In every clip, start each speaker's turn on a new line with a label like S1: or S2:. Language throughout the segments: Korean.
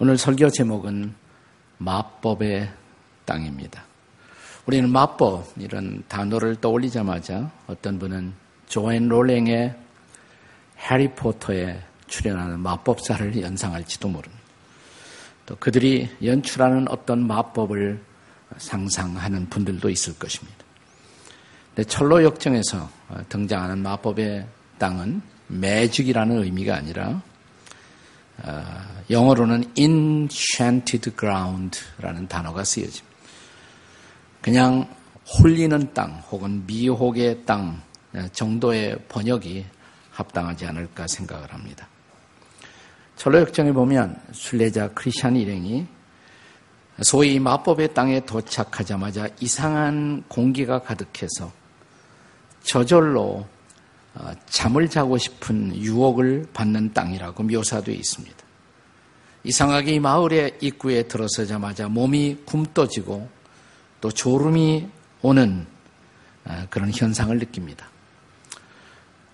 S1: 오늘 설교 제목은 마법의 땅입니다. 우리는 마법 이런 단어를 떠올리자마자 어떤 분은 조앤 롤링의 해리포터에 출연하는 마법사를 연상할지도 모릅니다. 또 그들이 연출하는 어떤 마법을 상상하는 분들도 있을 것입니다. 철로 역정에서 등장하는 마법의 땅은 매직이라는 의미가 아니라 어, 영어로는 enchanted ground라는 단어가 쓰여집니다. 그냥 홀리는 땅 혹은 미혹의 땅 정도의 번역이 합당하지 않을까 생각을 합니다. 철로역정에 보면 순례자 크리스찬 일행이 소위 마법의 땅에 도착하자마자 이상한 공기가 가득해서 저절로 어, 잠을 자고 싶은 유혹을 받는 땅이라고 묘사되어 있습니다. 이상하게 이 마을의 입구에 들어서자마자 몸이 굼떠지고 또 졸음이 오는 어, 그런 현상을 느낍니다.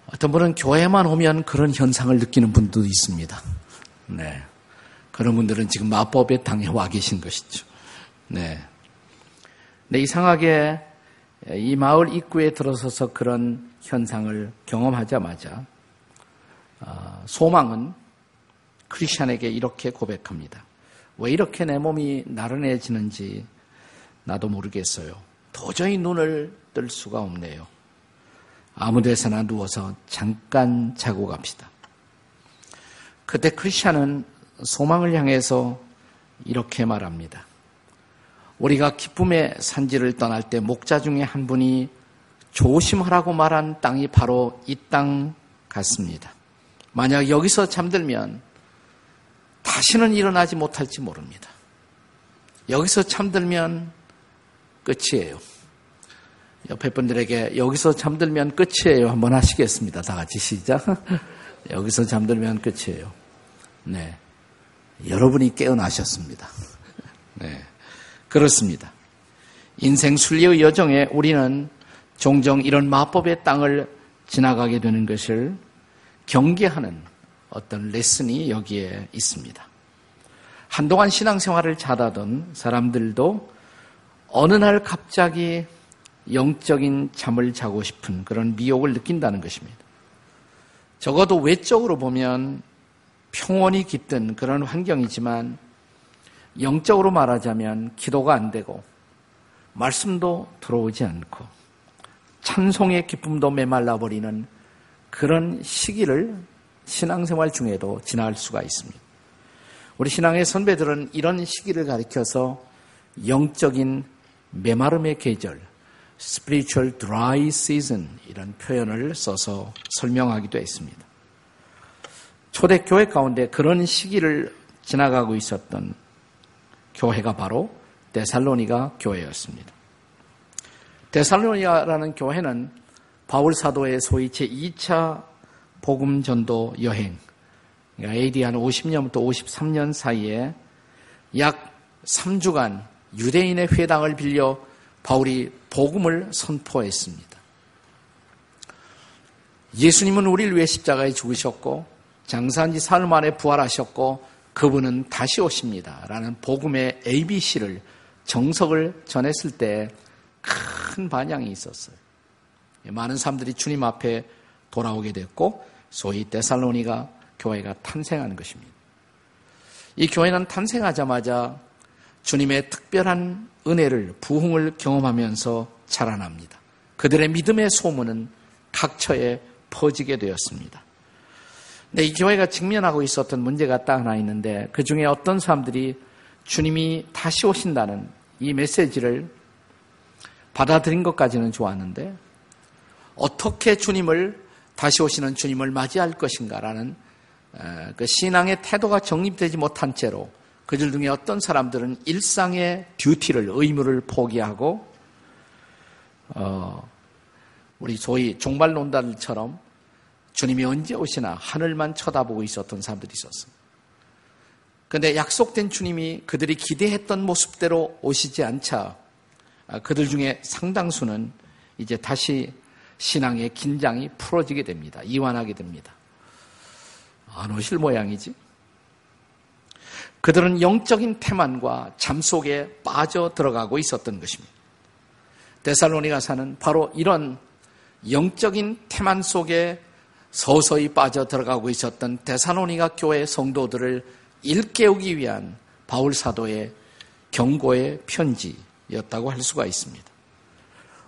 S1: 어떤 분은 교회만 오면 그런 현상을 느끼는 분도 있습니다. 네. 그런 분들은 지금 마법의 땅에 와 계신 것이죠. 네. 네, 이상하게 이 마을 입구에 들어서서 그런 현상을 경험하자마자 어, 소망은 크리스천에게 이렇게 고백합니다. 왜 이렇게 내 몸이 나른해지는지 나도 모르겠어요. 도저히 눈을 뜰 수가 없네요. 아무 데서나 누워서 잠깐 자고 갑시다. 그때 크리스천은 소망을 향해서 이렇게 말합니다. 우리가 기쁨의 산지를 떠날 때 목자 중에 한 분이 조심하라고 말한 땅이 바로 이 땅 같습니다. 만약 여기서 잠들면 다시는 일어나지 못할지 모릅니다. 여기서 잠들면 끝이에요. 옆에 분들에게 여기서 잠들면 끝이에요. 한번 하시겠습니다. 다 같이 시작. 여기서 잠들면 끝이에요. 네. 여러분이 깨어나셨습니다. 네. 그렇습니다. 인생 순리의 여정에 우리는 종종 이런 마법의 땅을 지나가게 되는 것을 경계하는 어떤 레슨이 여기에 있습니다. 한동안 신앙생활을 잘하던 사람들도 어느 날 갑자기 영적인 잠을 자고 싶은 그런 미혹을 느낀다는 것입니다. 적어도 외적으로 보면 평온이 깃든 그런 환경이지만 영적으로 말하자면 기도가 안 되고 말씀도 들어오지 않고 찬송의 기쁨도 메말라 버리는 그런 시기를 신앙생활 중에도 지나갈 수가 있습니다. 우리 신앙의 선배들은 이런 시기를 가리켜서 영적인 메마름의 계절, spiritual dry season 이런 표현을 써서 설명하기도 했습니다. 초대교회 가운데 그런 시기를 지나가고 있었던 교회가 바로 데살로니가 교회였습니다. 데살로니아라는 교회는 바울 사도의 소위 제2차 복음 전도 여행, 그러니까 AD 한 50년부터 53년 사이에 약 3주간 유대인의 회당을 빌려 바울이 복음을 선포했습니다. 예수님은 우리를 위해 십자가에 죽으셨고 장사한 지 사흘 만에 부활하셨고 그분은 다시 오십니다. 라는 복음의 ABC를 정석을 전했을 때 큰 반향이 있었어요. 많은 사람들이 주님 앞에 돌아오게 됐고 소위 데살로니가 교회가 탄생하는 것입니다. 이 교회는 탄생하자마자 주님의 특별한 은혜를 부흥을 경험하면서 자라납니다. 그들의 믿음의 소문은 각처에 퍼지게 되었습니다. 네, 이 교회가 직면하고 있었던 문제가 딱 하나 있는데 그 중에 어떤 사람들이 주님이 다시 오신다는 이 메시지를 받아들인 것까지는 좋았는데 어떻게 주님을 다시 오시는 주님을 맞이할 것인가라는 어, 그 신앙의 태도가 정립되지 못한 채로 그들 중에 어떤 사람들은 일상의 듀티를 의무를 포기하고 어, 우리 소위 종말론단처럼 주님이 언제 오시나 하늘만 쳐다보고 있었던 사람들이 있었습니다. 그런데 약속된 주님이 그들이 기대했던 모습대로 오시지 않자 아, 그들 중에 상당수는 이제 다시 신앙의 긴장이 풀어지게 됩니다. 이완하게 됩니다. 안 오실 모양이지. 그들은 영적인 태만과 잠 속에 빠져 들어가고 있었던 것입니다. 데살로니가사는 바로 이런 영적인 태만 속에 서서히 빠져 들어가고 있었던 데살로니가 교회 성도들을 일깨우기 위한 바울 사도의 경고의 편지 였다고 할 수가 있습니다.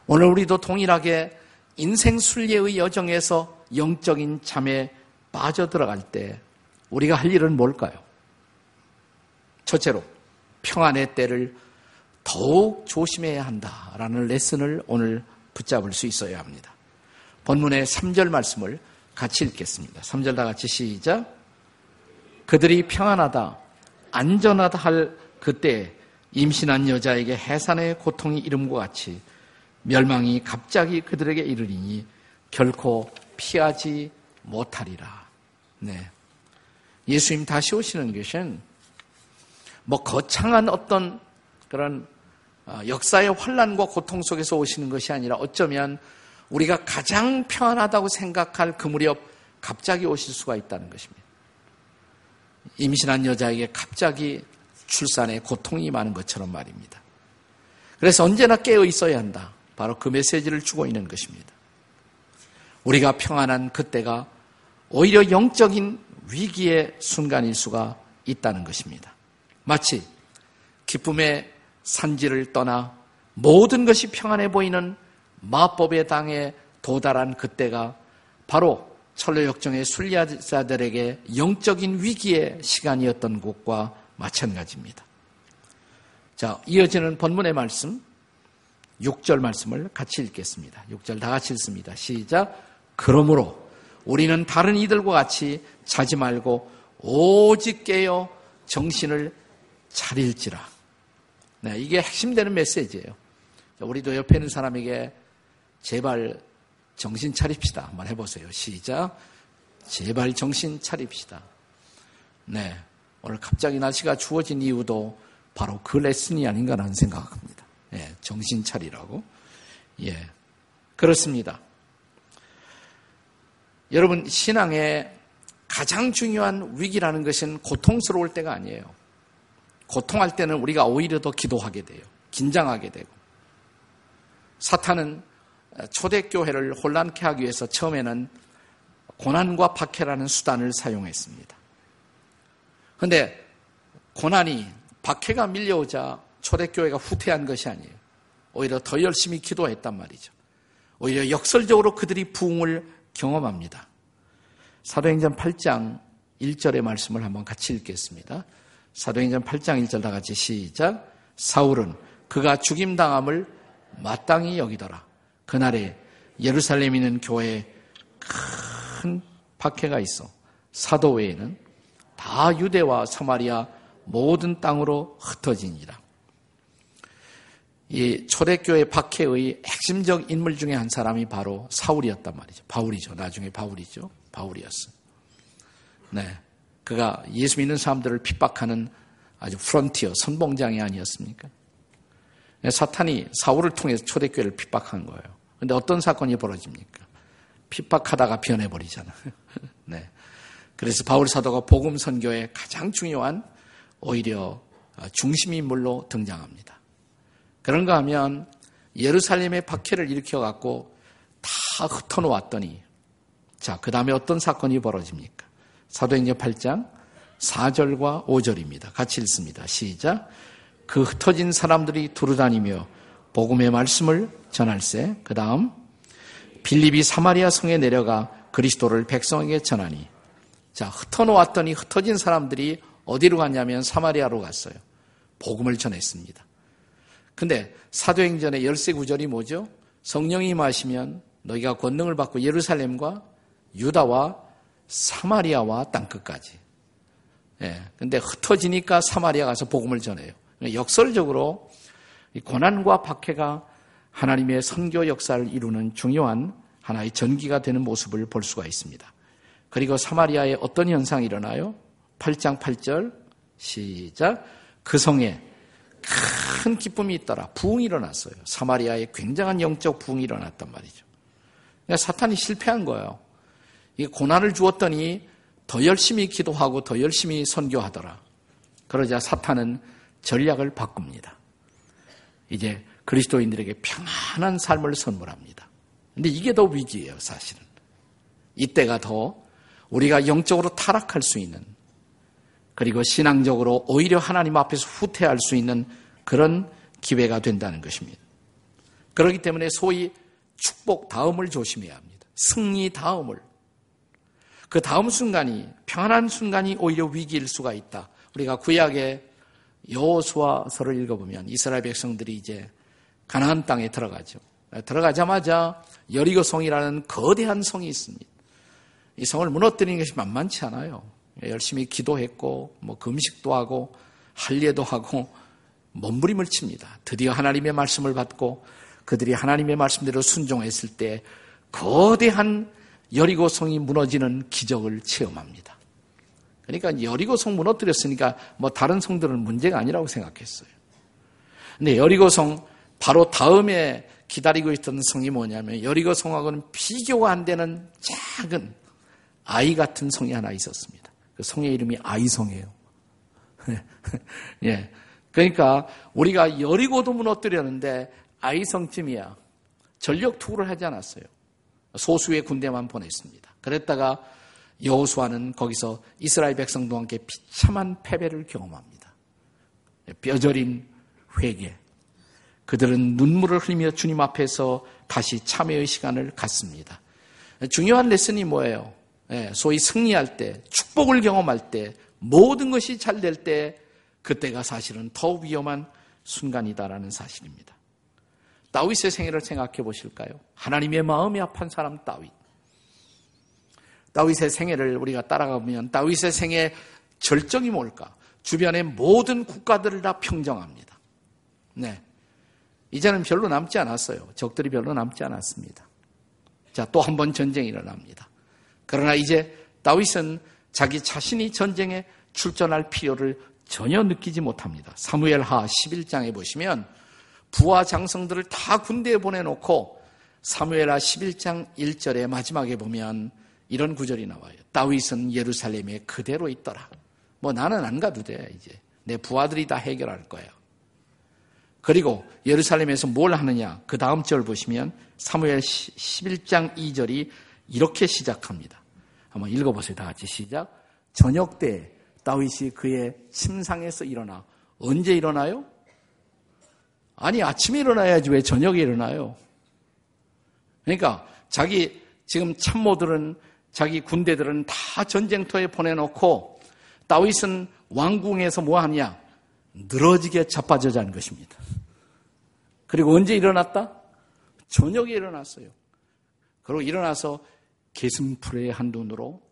S1: 오늘 우리도 동일하게 인생 순례의 여정에서 영적인 잠에 빠져 들어갈 때 우리가 할 일은 뭘까요? 첫째로 평안의 때를 더욱 조심해야 한다라는 레슨을 오늘 붙잡을 수 있어야 합니다. 본문의 3절 말씀을 같이 읽겠습니다. 3절 다 같이 시작. 그들이 평안하다, 안전하다 할 그때 임신한 여자에게 해산의 고통이 이름과 같이 멸망이 갑자기 그들에게 이르리니 결코 피하지 못하리라. 네. 예수님 다시 오시는 것은 뭐 거창한 어떤 그런 어, 역사의 환란과 고통 속에서 오시는 것이 아니라 어쩌면 우리가 가장 편하다고 생각할 그 무렵 갑자기 오실 수가 있다는 것입니다. 임신한 여자에게 갑자기 출산에 고통이 많은 것처럼 말입니다. 그래서 언제나 깨어 있어야 한다. 바로 그 메시지를 주고 있는 것입니다. 우리가 평안한 그때가 오히려 영적인 위기의 순간일 수가 있다는 것입니다. 마치 기쁨의 산지를 떠나 모든 것이 평안해 보이는 마법의 당에 도달한 그때가 바로 철로역정의 순리자들에게 영적인 위기의 시간이었던 것과 마찬가지입니다. 자, 이어지는 본문의 말씀, 6절 말씀을 같이 읽겠습니다. 6절 다 같이 읽습니다. 시작. 그러므로 우리는 다른 이들과 같이 자지 말고 오직 깨어 정신을 차릴지라. 네, 이게 핵심되는 메시지예요. 우리도 옆에 있는 사람에게 제발 정신 차립시다. 한번 해보세요. 시작. 제발 정신 차립시다. 네. 오늘 갑자기 날씨가 추워진 이유도 바로 그 레슨이 아닌가라는 생각합니다. 예, 정신 차리라고. 예. 그렇습니다. 여러분, 신앙의 가장 중요한 위기라는 것은 고통스러울 때가 아니에요. 고통할 때는 우리가 오히려 더 기도하게 돼요. 긴장하게 되고. 사탄은 초대교회를 혼란케 하기 위해서 처음에는 고난과 박해라는 수단을 사용했습니다. 그런데 고난이 박해가 밀려오자 초대교회가 후퇴한 것이 아니에요. 오히려 더 열심히 기도했단 말이죠. 오히려 역설적으로 그들이 부흥을 경험합니다. 사도행전 8장 1절의 말씀을 한번 같이 읽겠습니다. 사도행전 8장 1절 다 같이 시작. 사울은 그가 죽임당함을 마땅히 여기더라. 그날에 예루살렘에 있는 교회에 큰 박해가 있어. 사도 외에는 다 유대와 사마리아 모든 땅으로 흩어지니라. 이 초대교회 박해의 핵심적 인물 중에 한 사람이 바로 사울이었단 말이죠. 바울이죠. 나중에 바울이죠. 바울이었어. 네. 그가 예수 믿는 사람들을 핍박하는 아주 프론티어, 선봉장이 아니었습니까? 사탄이 사울을 통해서 초대교회를 핍박한 거예요. 근데 어떤 사건이 벌어집니까? 핍박하다가 변해버리잖아. 네. 그래서 바울 사도가 복음 선교의 가장 중요한 오히려 중심 인물로 등장합니다. 그런가 하면 예루살렘의 박해를 일으켜 갖고 다 흩어놓았더니 자, 그 다음에 어떤 사건이 벌어집니까? 사도행전 8장 4절과 5절입니다. 같이 읽습니다. 시작. 그 흩어진 사람들이 두루다니며 복음의 말씀을 전할세. 그 다음 빌립이 사마리아 성에 내려가 그리스도를 백성에게 전하니 자 흩어놓았더니 흩어진 사람들이 어디로 갔냐면 사마리아로 갔어요. 복음을 전했습니다. 근데 사도행전의 열세 구절이 뭐죠? 성령이 마시면 너희가 권능을 받고 예루살렘과 유다와 사마리아와 땅끝까지. 예. 근데 흩어지니까 사마리아 가서 복음을 전해요. 역설적으로 고난과 박해가 하나님의 선교 역사를 이루는 중요한 하나의 전기가 되는 모습을 볼 수가 있습니다. 그리고 사마리아에 어떤 현상이 일어나요? 8장 8절 시작 그 성에 큰 기쁨이 있더라. 부흥이 일어났어요. 사마리아에 굉장한 영적 부흥이 일어났단 말이죠. 그러니까 사탄이 실패한 거예요. 이 고난을 주었더니 더 열심히 기도하고 더 열심히 선교하더라. 그러자 사탄은 전략을 바꿉니다. 이제 그리스도인들에게 평안한 삶을 선물합니다. 근데 이게 더 위기예요, 사실은. 이때가 더 우리가 영적으로 타락할 수 있는 그리고 신앙적으로 오히려 하나님 앞에서 후퇴할 수 있는 그런 기회가 된다는 것입니다. 그렇기 때문에 소위 축복 다음을 조심해야 합니다. 승리 다음을. 그 다음 순간이 평안한 순간이 오히려 위기일 수가 있다. 우리가 구약의 여호수아서를 읽어보면 이스라엘 백성들이 이제 가나안 땅에 들어가죠. 들어가자마자 여리고 성이라는 거대한 성이 있습니다. 이 성을 무너뜨리는 것이 만만치 않아요. 열심히 기도했고 뭐 금식도 하고 할례도 하고 몸부림을 칩니다. 드디어 하나님의 말씀을 받고 그들이 하나님의 말씀대로 순종했을 때 거대한 여리고 성이 무너지는 기적을 체험합니다. 그러니까 여리고 성 무너뜨렸으니까 뭐 다른 성들은 문제가 아니라고 생각했어요. 근데 여리고 성 바로 다음에 기다리고 있던 성이 뭐냐면 여리고 성하고는 비교가 안 되는 작은 아이 같은 성이 하나 있었습니다. 그 성의 이름이 아이성이에요. 예. 그러니까 우리가 여리고도 무너뜨렸는데 아이성쯤이야. 전력 투구를 하지 않았어요. 소수의 군대만 보냈습니다. 그랬다가 여호수아는 거기서 이스라엘 백성도 함께 비참한 패배를 경험합니다. 뼈저린 회개. 그들은 눈물을 흘리며 주님 앞에서 다시 참여의 시간을 갖습니다. 중요한 레슨이 뭐예요? 예, 소위 승리할 때, 축복을 경험할 때, 모든 것이 잘 될 때, 그때가 사실은 더 위험한 순간이다라는 사실입니다. 다윗의 생애를 생각해 보실까요? 하나님의 마음이 아픈 사람 다윗. 다윗의 생애를 우리가 따라가 보면 다윗의 생애 절정이 뭘까? 주변의 모든 국가들을 다 평정합니다. 네. 이제는 별로 남지 않았어요. 적들이 별로 남지 않았습니다. 자, 또 한 번 전쟁이 일어납니다. 그러나 이제 다윗은 자기 자신이 전쟁에 출전할 필요를 전혀 느끼지 못합니다. 사무엘 하 11장에 보시면 부하 장성들을 다 군대에 보내놓고 사무엘 하 11장 1절의 마지막에 보면 이런 구절이 나와요. 다윗은 예루살렘에 그대로 있더라. 뭐 나는 안 가도 돼, 이제. 내 부하들이 다 해결할 거예요. 그리고 예루살렘에서 뭘 하느냐? 그 다음 절 보시면 사무엘 11장 2절이 이렇게 시작합니다. 한번 읽어보세요. 다 같이 시작. 저녁 때 다윗이 그의 침상에서 일어나. 언제 일어나요? 아니, 아침에 일어나야지 왜 저녁에 일어나요? 그러니까 자기 지금 참모들은 자기 군대들은 다 전쟁터에 보내놓고 다윗은 왕궁에서 뭐 하냐? 늘어지게 자빠져 자는 것입니다. 그리고 언제 일어났다? 저녁에 일어났어요. 그리고 일어나서 개슴풀의 한 눈으로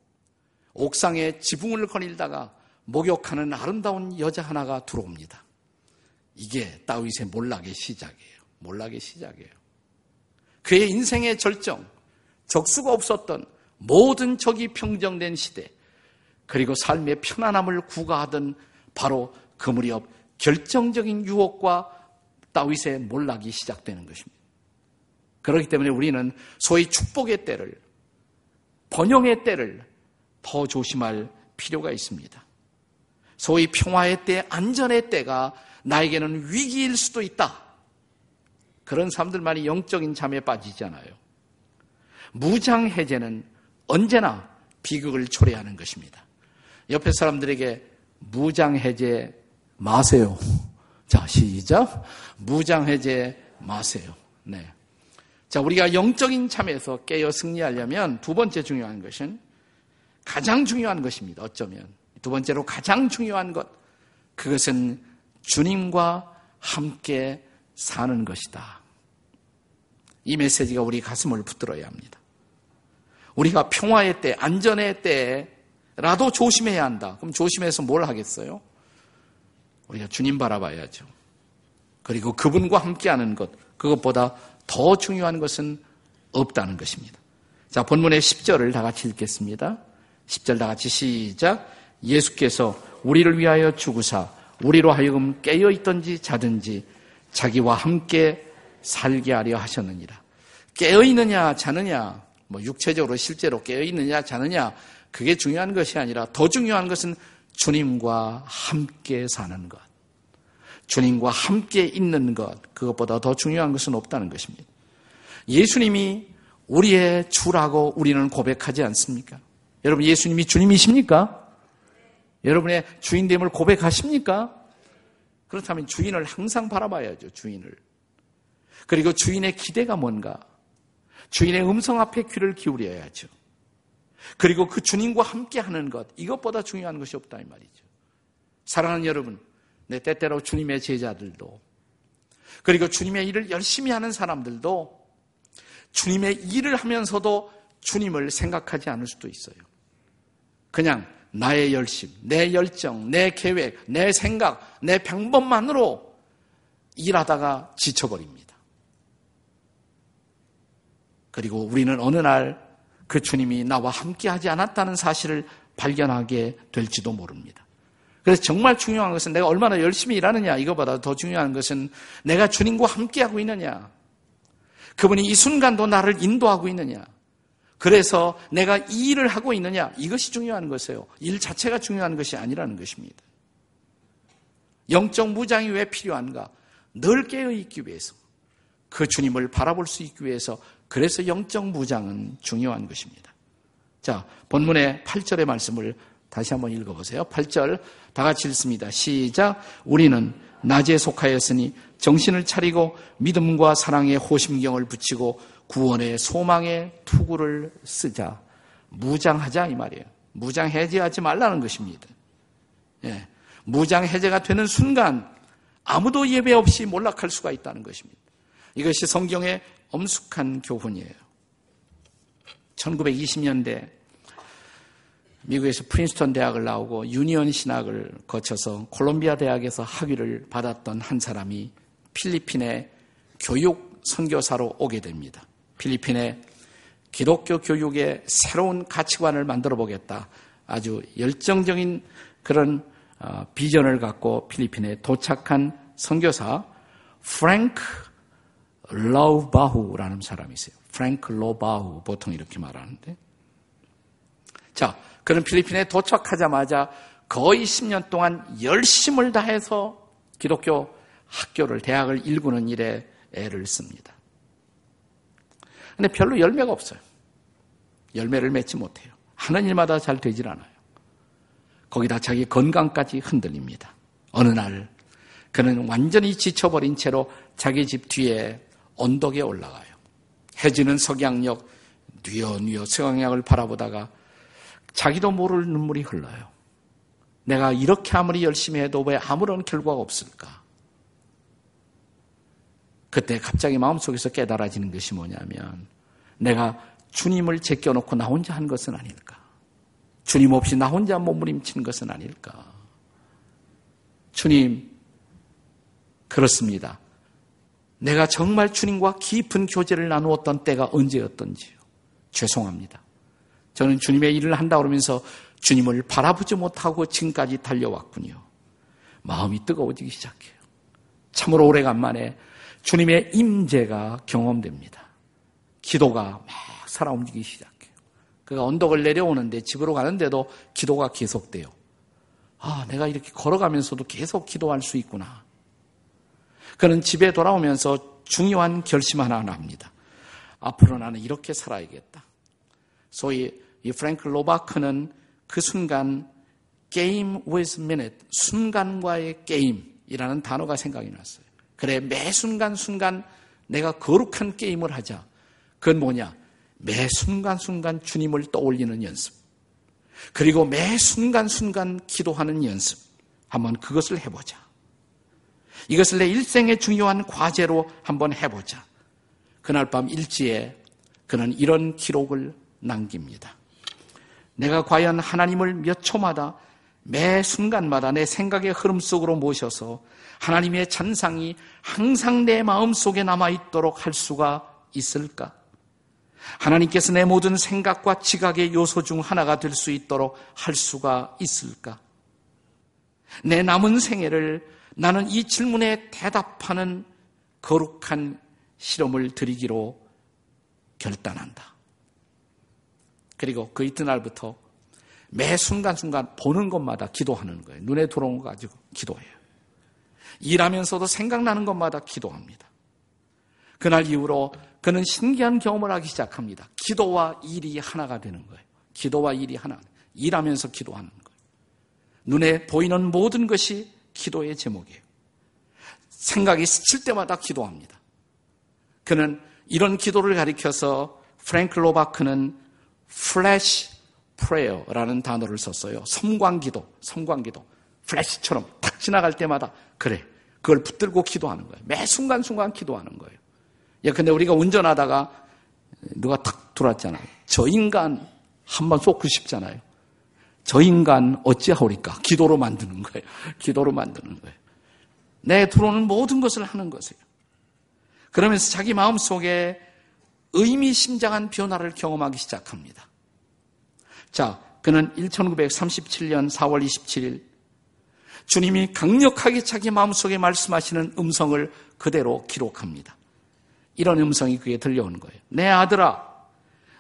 S1: 옥상에 지붕을 거닐다가 목욕하는 아름다운 여자 하나가 들어옵니다. 이게 다윗의 몰락의 시작이에요. 몰락의 시작이에요. 그의 인생의 절정, 적수가 없었던 모든 적이 평정된 시대, 그리고 삶의 편안함을 구가하던 바로 그 무렵 결정적인 유혹과 다윗의 몰락이 시작되는 것입니다. 그렇기 때문에 우리는 소위 축복의 때를 번영의 때를 더 조심할 필요가 있습니다. 소위 평화의 때, 안전의 때가 나에게는 위기일 수도 있다. 그런 사람들만이 영적인 잠에 빠지잖아요. 무장 해제는 언제나 비극을 초래하는 것입니다. 옆에 사람들에게 무장 해제 마세요. 자, 시작. 무장 해제 마세요. 네. 자, 우리가 영적인 참에서 깨어 승리하려면 두 번째 중요한 것은 가장 중요한 것입니다. 어쩌면. 두 번째로 가장 중요한 것. 그것은 주님과 함께 사는 것이다. 이 메시지가 우리 가슴을 붙들어야 합니다. 우리가 평화의 때, 안전의 때라도 조심해야 한다. 그럼 조심해서 뭘 하겠어요? 우리가 주님 바라봐야죠. 그리고 그분과 함께하는 것, 그것보다 더 중요한 것은 없다는 것입니다. 자, 본문의 10절을 다 같이 읽겠습니다. 10절 다 같이 시작. 예수께서 우리를 위하여 죽으사 우리로 하여금 깨어 있든지 자든지 자기와 함께 살게 하려 하셨느니라. 깨어 있느냐 자느냐 뭐 육체적으로 실제로 깨어 있느냐 자느냐 그게 중요한 것이 아니라 더 중요한 것은 주님과 함께 사는 것. 주님과 함께 있는 것. 그것보다 더 중요한 것은 없다는 것입니다. 예수님이 우리의 주라고 우리는 고백하지 않습니까? 여러분, 예수님이 주님이십니까? 여러분의 주인됨을 고백하십니까? 그렇다면 주인을 항상 바라봐야죠, 주인을. 그리고 주인의 기대가 뭔가? 주인의 음성 앞에 귀를 기울여야죠. 그리고 그 주님과 함께 하는 것, 이것보다 중요한 것이 없다, 이 말이죠. 사랑하는 여러분, 내 때때로 주님의 제자들도, 그리고 주님의 일을 열심히 하는 사람들도 주님의 일을 하면서도 주님을 생각하지 않을 수도 있어요. 그냥 나의 열심, 내 열정, 내 계획, 내 생각, 내 방법만으로 일하다가 지쳐버립니다. 그리고 우리는 어느 날 그 주님이 나와 함께 하지 않았다는 사실을 발견하게 될지도 모릅니다. 그래서 정말 중요한 것은 내가 얼마나 열심히 일하느냐, 이거보다 더 중요한 것은 내가 주님과 함께하고 있느냐. 그분이 이 순간도 나를 인도하고 있느냐. 그래서 내가 이 일을 하고 있느냐. 이것이 중요한 것이에요. 일 자체가 중요한 것이 아니라는 것입니다. 영적 무장이 왜 필요한가? 늘 깨어있기 위해서. 그 주님을 바라볼 수 있기 위해서. 그래서 영적 무장은 중요한 것입니다. 자, 본문의 8절의 말씀을 다시 한번 읽어보세요. 8절 다 같이 읽습니다. 시작. 우리는 낮에 속하였으니 정신을 차리고 믿음과 사랑의 호심경을 붙이고 구원의 소망의 투구를 쓰자. 무장하자 이 말이에요. 무장 해제하지 말라는 것입니다. 예. 무장 해제가 되는 순간 아무도 예배 없이 몰락할 수가 있다는 것입니다. 이것이 성경의 엄숙한 교훈이에요. 1920년대 미국에서 프린스턴 대학을 나오고 유니언 신학을 거쳐서 콜롬비아 대학에서 학위를 받았던 한 사람이 필리핀의 교육 선교사로 오게 됩니다. 필리핀의 기독교 교육의 새로운 가치관을 만들어 보겠다. 아주 열정적인 그런 어, 비전을 갖고 필리핀에 도착한 선교사 프랭크 로바후라는 사람이 있어요. 프랭크 로바후 보통 이렇게 말하는데 자, 그는 필리핀에 도착하자마자 거의 10년 동안 열심을 다해서 기독교 학교를, 대학을 일구는 일에 애를 씁니다. 근데 별로 열매가 없어요. 열매를 맺지 못해요. 하는 일마다 잘 되질 않아요. 거기다 자기 건강까지 흔들립니다. 어느 날 그는 완전히 지쳐버린 채로 자기 집 뒤에 언덕에 올라가요. 해지는 석양역 뉘어뉘어 석양역을 바라보다가 자기도 모를 눈물이 흘러요. 내가 이렇게 아무리 열심히 해도 왜 아무런 결과가 없을까? 그때 갑자기 마음속에서 깨달아지는 것이 뭐냐면 내가 주님을 제껴놓고 나 혼자 한 것은 아닐까? 주님 없이 나 혼자 몸부림친 것은 아닐까? 주님, 그렇습니다. 내가 정말 주님과 깊은 교제를 나누었던 때가 언제였던지요. 죄송합니다. 저는 주님의 일을 한다 그러면서 주님을 바라보지 못하고 지금까지 달려왔군요. 마음이 뜨거워지기 시작해요. 참으로 오래간만에 주님의 임재가 경험됩니다. 기도가 막 살아 움직이기 시작해요. 그가 언덕을 내려오는데 집으로 가는데도 기도가 계속돼요. 아, 내가 이렇게 걸어가면서도 계속 기도할 수 있구나. 그는 집에 돌아오면서 중요한 결심 하나 합니다. 앞으로 나는 이렇게 살아야겠다. 소위 이 프랭크 로바크는 그 순간 게임 with minute, 순간과의 게임이라는 단어가 생각이 났어요. 그래, 매 순간 순간 내가 거룩한 게임을 하자. 그건 뭐냐? 매 순간순간 주님을 떠올리는 연습. 그리고 매 순간순간 기도하는 연습. 한번 그것을 해보자. 이것을 내 일생의 중요한 과제로 한번 해보자. 그날 밤 일지에 그는 이런 기록을 남깁니다. 내가 과연 하나님을 몇 초마다 매 순간마다 내 생각의 흐름 속으로 모셔서 하나님의 찬상이 항상 내 마음 속에 남아 있도록 할 수가 있을까? 하나님께서 내 모든 생각과 지각의 요소 중 하나가 될 수 있도록 할 수가 있을까? 내 남은 생애를 나는 이 질문에 대답하는 거룩한 실험을 드리기로 결단한다. 그리고 그 이튿날부터 매 순간순간 보는 것마다 기도하는 거예요. 눈에 들어온 거 가지고 기도해요. 일하면서도 생각나는 것마다 기도합니다. 그날 이후로 그는 신기한 경험을 하기 시작합니다. 기도와 일이 하나가 되는 거예요. 기도와 일이 하나. 일하면서 기도하는 거예요. 눈에 보이는 모든 것이 기도의 제목이에요. 생각이 스칠 때마다 기도합니다. 그는 이런 기도를 가리켜서 프랭크 로바크는 flash prayer라는 단어를 썼어요. 섬광기도, 섬광기도. 플래시처럼 탁 지나갈 때마다 그래. 그걸 붙들고 기도하는 거예요. 매 순간순간 기도하는 거예요. 예, 근데 우리가 운전하다가 누가 탁 들어왔잖아요. 저 인간 한 번 쏘고 싶잖아요. 저 인간 어찌하오리까? 기도로 만드는 거예요. 기도로 만드는 거예요. 내 들어오는 모든 것을 하는 것이에요. 그러면서 자기 마음 속에 의미심장한 변화를 경험하기 시작합니다. 자, 그는 1937년 4월 27일 주님이 강력하게 자기 마음속에 말씀하시는 음성을 그대로 기록합니다. 이런 음성이 그에 들려오는 거예요. 내 아들아,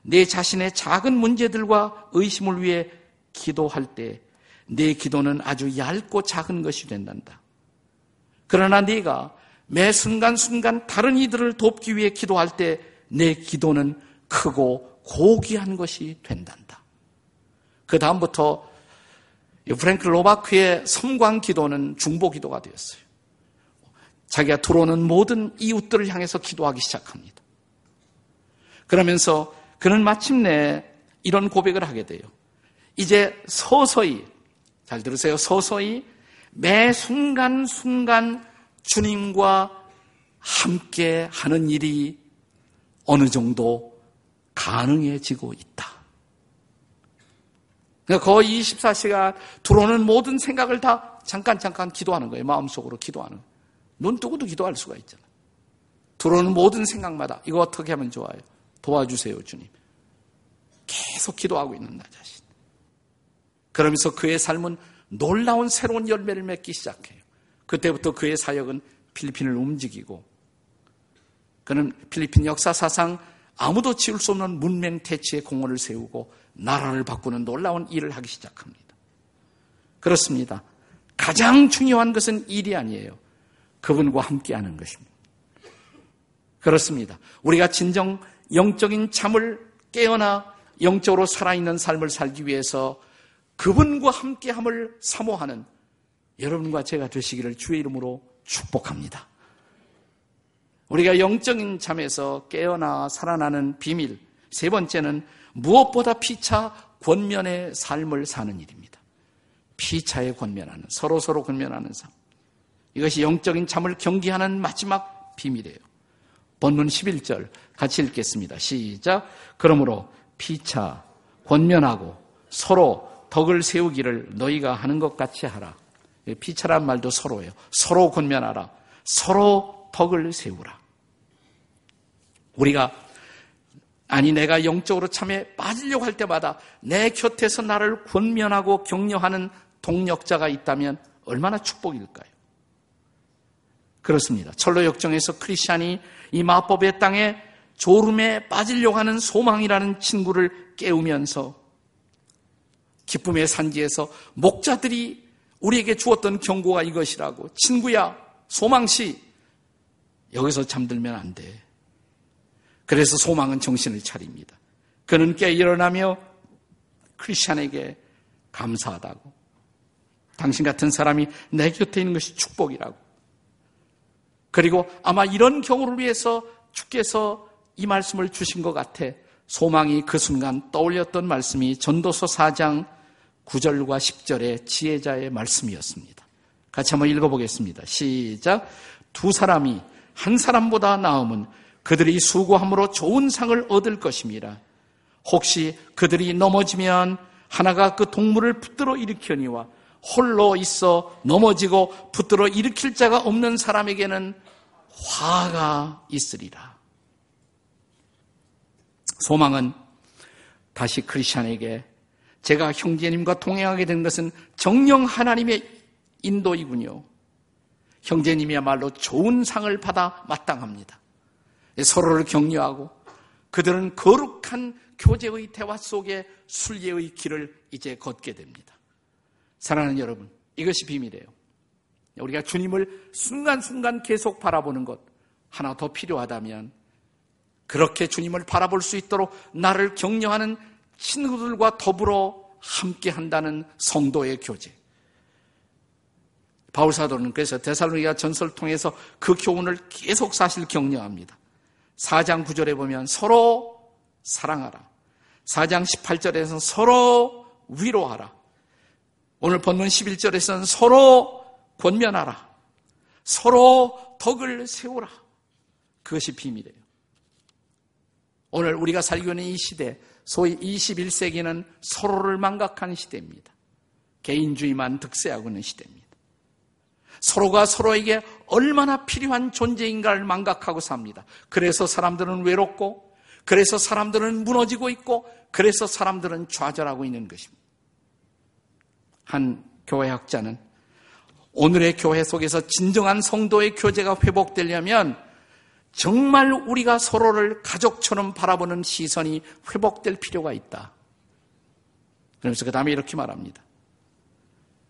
S1: 내 자신의 작은 문제들과 의심을 위해 기도할 때 내 기도는 아주 얇고 작은 것이 된단다. 그러나 네가 매 순간순간 다른 이들을 돕기 위해 기도할 때 내 기도는 크고 고귀한 것이 된단다. 그 다음부터 프랭클 로바크의 섬광 기도는 중보 기도가 되었어요. 자기가 들어오는 모든 이웃들을 향해서 기도하기 시작합니다. 그러면서 그는 마침내 이런 고백을 하게 돼요. 이제 서서히, 잘 들으세요. 서서히 매 순간순간 주님과 함께 하는 일이 어느 정도 가능해지고 있다. 그러니까 거의 24시간 들어오는 모든 생각을 다 잠깐 잠깐 기도하는 거예요. 마음속으로 기도하는. 눈 뜨고도 기도할 수가 있잖아요. 들어오는 모든 생각마다 이거 어떻게 하면 좋아요? 도와주세요, 주님. 계속 기도하고 있는 나 자신. 그러면서 그의 삶은 놀라운 새로운 열매를 맺기 시작해요. 그때부터 그의 사역은 필리핀을 움직이고 그는 필리핀 역사사상 아무도 지울 수 없는 문맹 태치의 공헌을 세우고 나라를 바꾸는 놀라운 일을 하기 시작합니다. 그렇습니다. 가장 중요한 것은 일이 아니에요. 그분과 함께하는 것입니다. 그렇습니다. 우리가 진정 영적인 잠을 깨어나 영적으로 살아있는 삶을 살기 위해서 그분과 함께함을 사모하는 여러분과 제가 되시기를 주의 이름으로 축복합니다. 우리가 영적인 잠에서 깨어나 살아나는 비밀. 세 번째는 무엇보다 피차 권면의 삶을 사는 일입니다. 피차에 권면하는, 서로서로 권면하는 삶. 이것이 영적인 잠을 경기하는 마지막 비밀이에요. 본문 11절 같이 읽겠습니다. 시작. 그러므로 피차, 권면하고 서로 덕을 세우기를 너희가 하는 것 같이 하라. 피차란 말도 서로예요. 서로 권면하라. 서로 덕을 세우라. 우리가 아니 내가 영적으로 참에 빠지려고 할 때마다 내 곁에서 나를 권면하고 격려하는 동력자가 있다면 얼마나 축복일까요? 그렇습니다. 철로 역정에서 크리스찬이 이 마법의 땅에 졸음에 빠지려고 하는 소망이라는 친구를 깨우면서 기쁨의 산지에서 목자들이 우리에게 주었던 경고가 이것이라고 친구야 소망시 여기서 잠들면 안 돼. 그래서 소망은 정신을 차립니다. 그는 깨 일어나며 크리스찬에게 감사하다고 당신 같은 사람이 내 곁에 있는 것이 축복이라고 그리고 아마 이런 경우를 위해서 주께서 이 말씀을 주신 것 같아 소망이 그 순간 떠올렸던 말씀이 전도서 4장 9절과 10절의 지혜자의 말씀이었습니다. 같이 한번 읽어보겠습니다. 시작. 두 사람이 한 사람보다 나음은 그들이 수고함으로 좋은 상을 얻을 것입니다. 혹시 그들이 넘어지면 하나가 그 동물을 붙들어 일으켜니와 홀로 있어 넘어지고 붙들어 일으킬 자가 없는 사람에게는 화가 있으리라. 소망은 다시 크리스천에게 제가 형제님과 동행하게 된 것은 정령 하나님의 인도이군요. 형제님이야말로 좋은 상을 받아 마땅합니다. 서로를 격려하고 그들은 거룩한 교제의 대화 속에 순례의 길을 이제 걷게 됩니다. 사랑하는 여러분, 이것이 비밀이에요. 우리가 주님을 순간순간 계속 바라보는 것 하나 더 필요하다면 그렇게 주님을 바라볼 수 있도록 나를 격려하는 친구들과 더불어 함께 한다는 성도의 교제. 바울 사도는 그래서 데살로니가 전설을 통해서 그 교훈을 계속 사실 격려합니다. 4장 9절에 보면 서로 사랑하라. 4장 18절에서는 서로 위로하라. 오늘 본문 11절에서는 서로 권면하라. 서로 덕을 세우라. 그것이 비밀이에요. 오늘 우리가 살고 있는 이 시대, 소위 21세기는 서로를 망각하는 시대입니다. 개인주의만 득세하고 있는 시대입니다. 서로가 서로에게 얼마나 필요한 존재인가를 망각하고 삽니다. 그래서 사람들은 외롭고, 그래서 사람들은 무너지고 있고, 그래서 사람들은 좌절하고 있는 것입니다. 한 교회학자는 오늘의 교회 속에서 진정한 성도의 교제가 회복되려면 정말 우리가 서로를 가족처럼 바라보는 시선이 회복될 필요가 있다. 그러면서 그 다음에 이렇게 말합니다.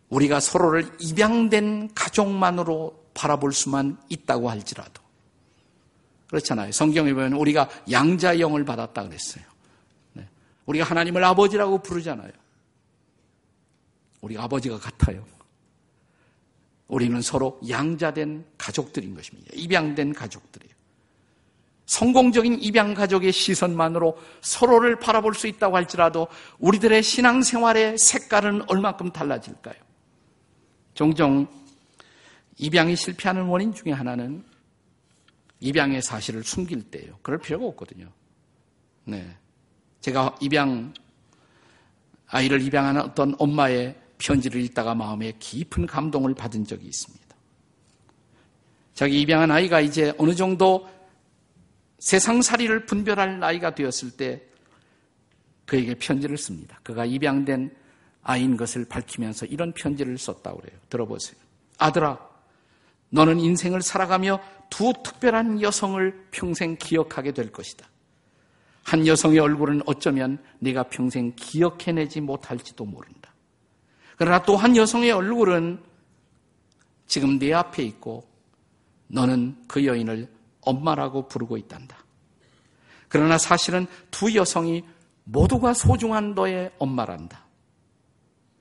S1: 우리가 서로를 입양된 가족만으로 바라볼 수만 있다고 할지라도. 그렇잖아요. 성경에 보면 우리가 양자 영을 받았다 그랬어요. 네. 우리가 하나님을 아버지라고 부르잖아요. 우리 아버지가 같아요. 우리는 서로 양자된 가족들인 것입니다. 입양된 가족들이에요. 성공적인 입양 가족의 시선만으로 서로를 바라볼 수 있다고 할지라도 우리들의 신앙생활의 색깔은 얼마큼 달라질까요? 종종 입양이 실패하는 원인 중에 하나는 입양의 사실을 숨길 때예요. 그럴 필요가 없거든요. 네. 제가 입양, 아이를 입양하는 어떤 엄마의 편지를 읽다가 마음에 깊은 감동을 받은 적이 있습니다. 자기 입양한 아이가 이제 어느 정도 세상살이를 분별할 나이가 되었을 때 그에게 편지를 씁니다. 그가 입양된 아이인 것을 밝히면서 이런 편지를 썼다고 그래요. 들어보세요. 아들아, 너는 인생을 살아가며 두 특별한 여성을 평생 기억하게 될 것이다. 한 여성의 얼굴은 어쩌면 네가 평생 기억해내지 못할지도 모른다. 그러나 또 한 여성의 얼굴은 지금 네 앞에 있고 너는 그 여인을 엄마라고 부르고 있단다. 그러나 사실은 두 여성이 모두가 소중한 너의 엄마란다.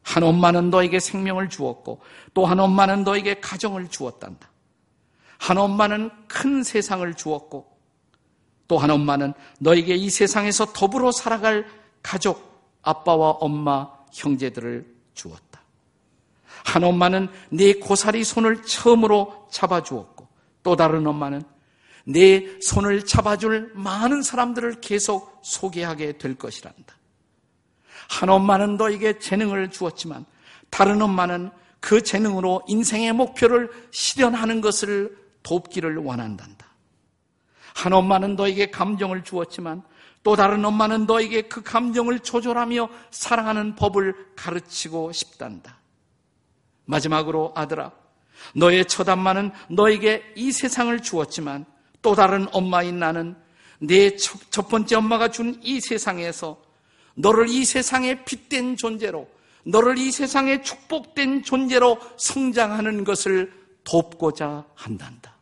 S1: 한 엄마는 너에게 생명을 주었고 또 한 엄마는 너에게 가정을 주었단다. 한 엄마는 큰 세상을 주었고 또 한 엄마는 너에게 이 세상에서 더불어 살아갈 가족, 아빠와 엄마, 형제들을 주었다. 한 엄마는 네 고사리 손을 처음으로 잡아주었고 또 다른 엄마는 내 손을 잡아줄 많은 사람들을 계속 소개하게 될 것이란다. 한 엄마는 너에게 재능을 주었지만 다른 엄마는 그 재능으로 인생의 목표를 실현하는 것을 돕기를 원한단다. 한 엄마는 너에게 감정을 주었지만 또 다른 엄마는 너에게 그 감정을 조절하며 사랑하는 법을 가르치고 싶단다. 마지막으로 아들아, 너의 첫 엄마는 너에게 이 세상을 주었지만 또 다른 엄마인 나는 내 첫 번째 엄마가 준 이 세상에서 너를 이 세상에 빛된 존재로, 너를 이 세상에 축복된 존재로 성장하는 것을 돕고자 한단다.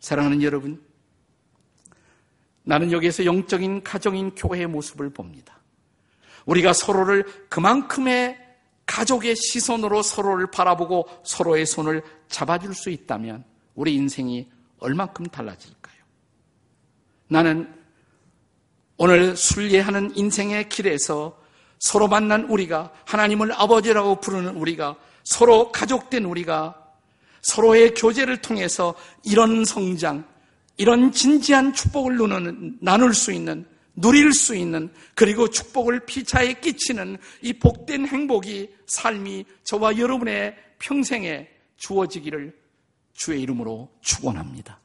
S1: 사랑하는 여러분, 나는 여기에서 영적인 가정인 교회의 모습을 봅니다. 우리가 서로를 그만큼의 가족의 시선으로 서로를 바라보고 서로의 손을 잡아줄 수 있다면 우리 인생이 얼만큼 달라질까요? 나는 오늘 순례하는 인생의 길에서 서로 만난 우리가 하나님을 아버지라고 부르는 우리가 서로 가족된 우리가 서로의 교제를 통해서 이런 성장, 이런 진지한 축복을 나눌 수 있는, 누릴 수 있는, 그리고 축복을 피차에 끼치는 이 복된 행복이 삶이 저와 여러분의 평생에 주어지기를 주의 이름으로 축원합니다.